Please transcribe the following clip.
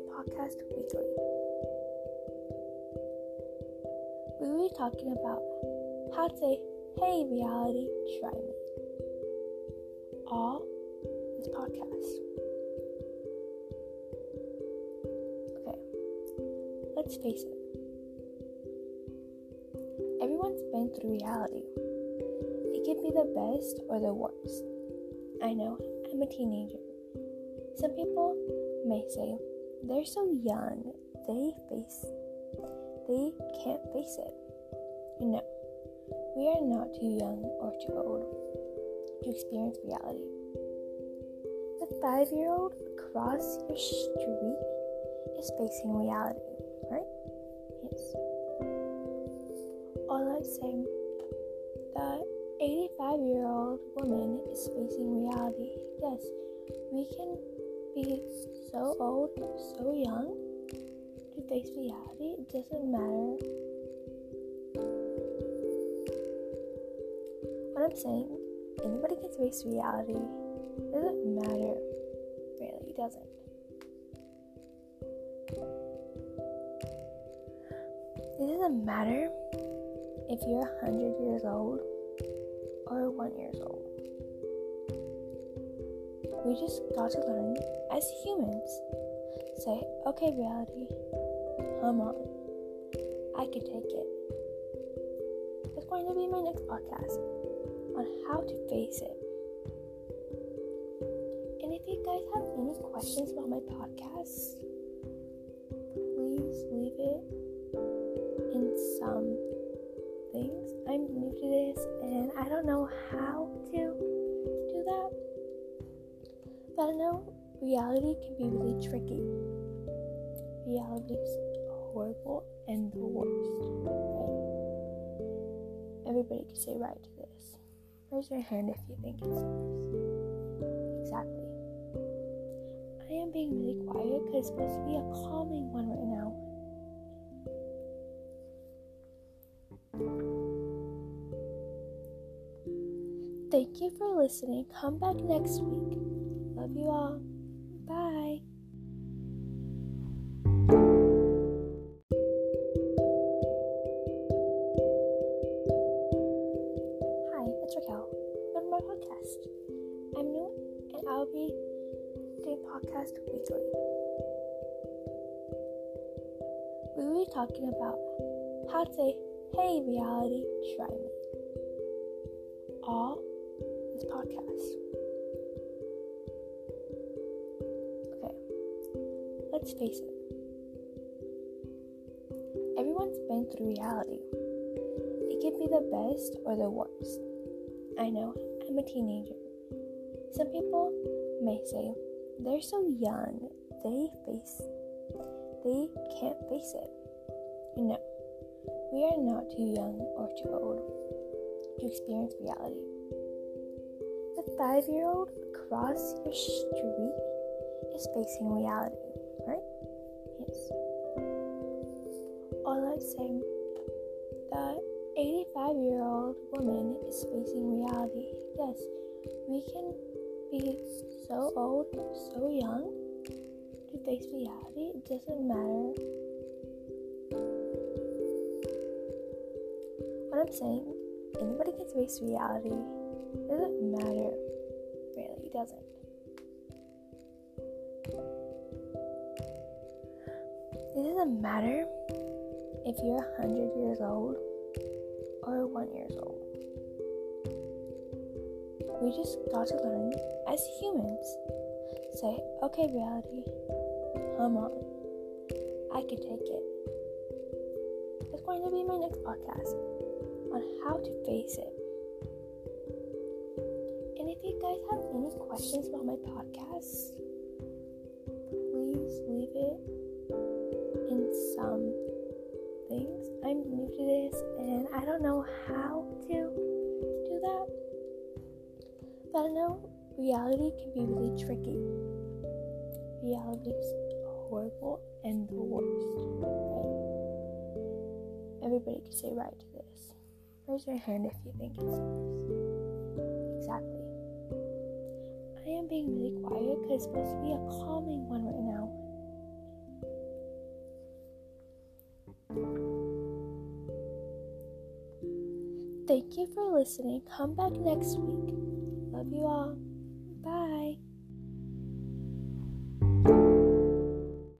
Podcast Weekly. We will be talking about how to say, hey, reality, try me. All this podcast. Okay, let's face it. Everyone's been through reality. It can be the best or the worst. I know, I'm a teenager. Some people may say they're so young, they face they can't face it. No, we are not too young or too old to experience reality. The five year old across your street is facing reality, right? Yes. All I'm saying, the 85 year old woman is facing reality. Yes, we can be so old, so young to face reality. It doesn't matter. What I'm saying, anybody can face reality. It doesn't matter. Really, it doesn't. It doesn't matter if you're 100 years old or 1 years old. We just got to learn as humans. Say, okay, reality, come on. I can take it. It's going to be my next podcast on how to face it. And if you guys have any questions about my podcast, please leave it in some things. I'm new to this and I don't know how to do that. But I know reality can be really tricky. Reality is horrible and the worst, right? Everybody can say right to this. Raise your hand if you think it's the worst. Exactly. I am being really quiet because it's supposed to be a calming one right now. Thank you for listening. Come back next week. Love you all. Podcast weekly. We will be talking about how to say, hey, reality, try me. All this podcast. Okay, let's face it. Everyone's been through reality. It can be the best or the worst. I know, I'm a teenager. Some people may say they're so young, they face they can't face it. No, we are not too young or too old to experience reality. The five year old across your street is facing reality, right? Yes. All I'm saying, the 85 year old woman is facing reality. Yes, we can be so old, so young to face reality. It doesn't matter. What I'm saying, anybody can face reality. It doesn't matter. Really, it doesn't. It doesn't matter if you're 100 years old or 1 years old. We just got to learn as humans. Say, okay, reality, come on. I can take it. It's going to be my next podcast on how to face it. And if you guys have any questions about my podcast, please leave it in some things. I'm new to this and I don't know how I know reality can be really tricky. Reality is horrible and the worst, right? Everybody can say right to this. Raise your hand if you think it's worse. Exactly. I am being really quiet because it's supposed to be a calming one right now. Thank you for listening. Come back next week. Love you all.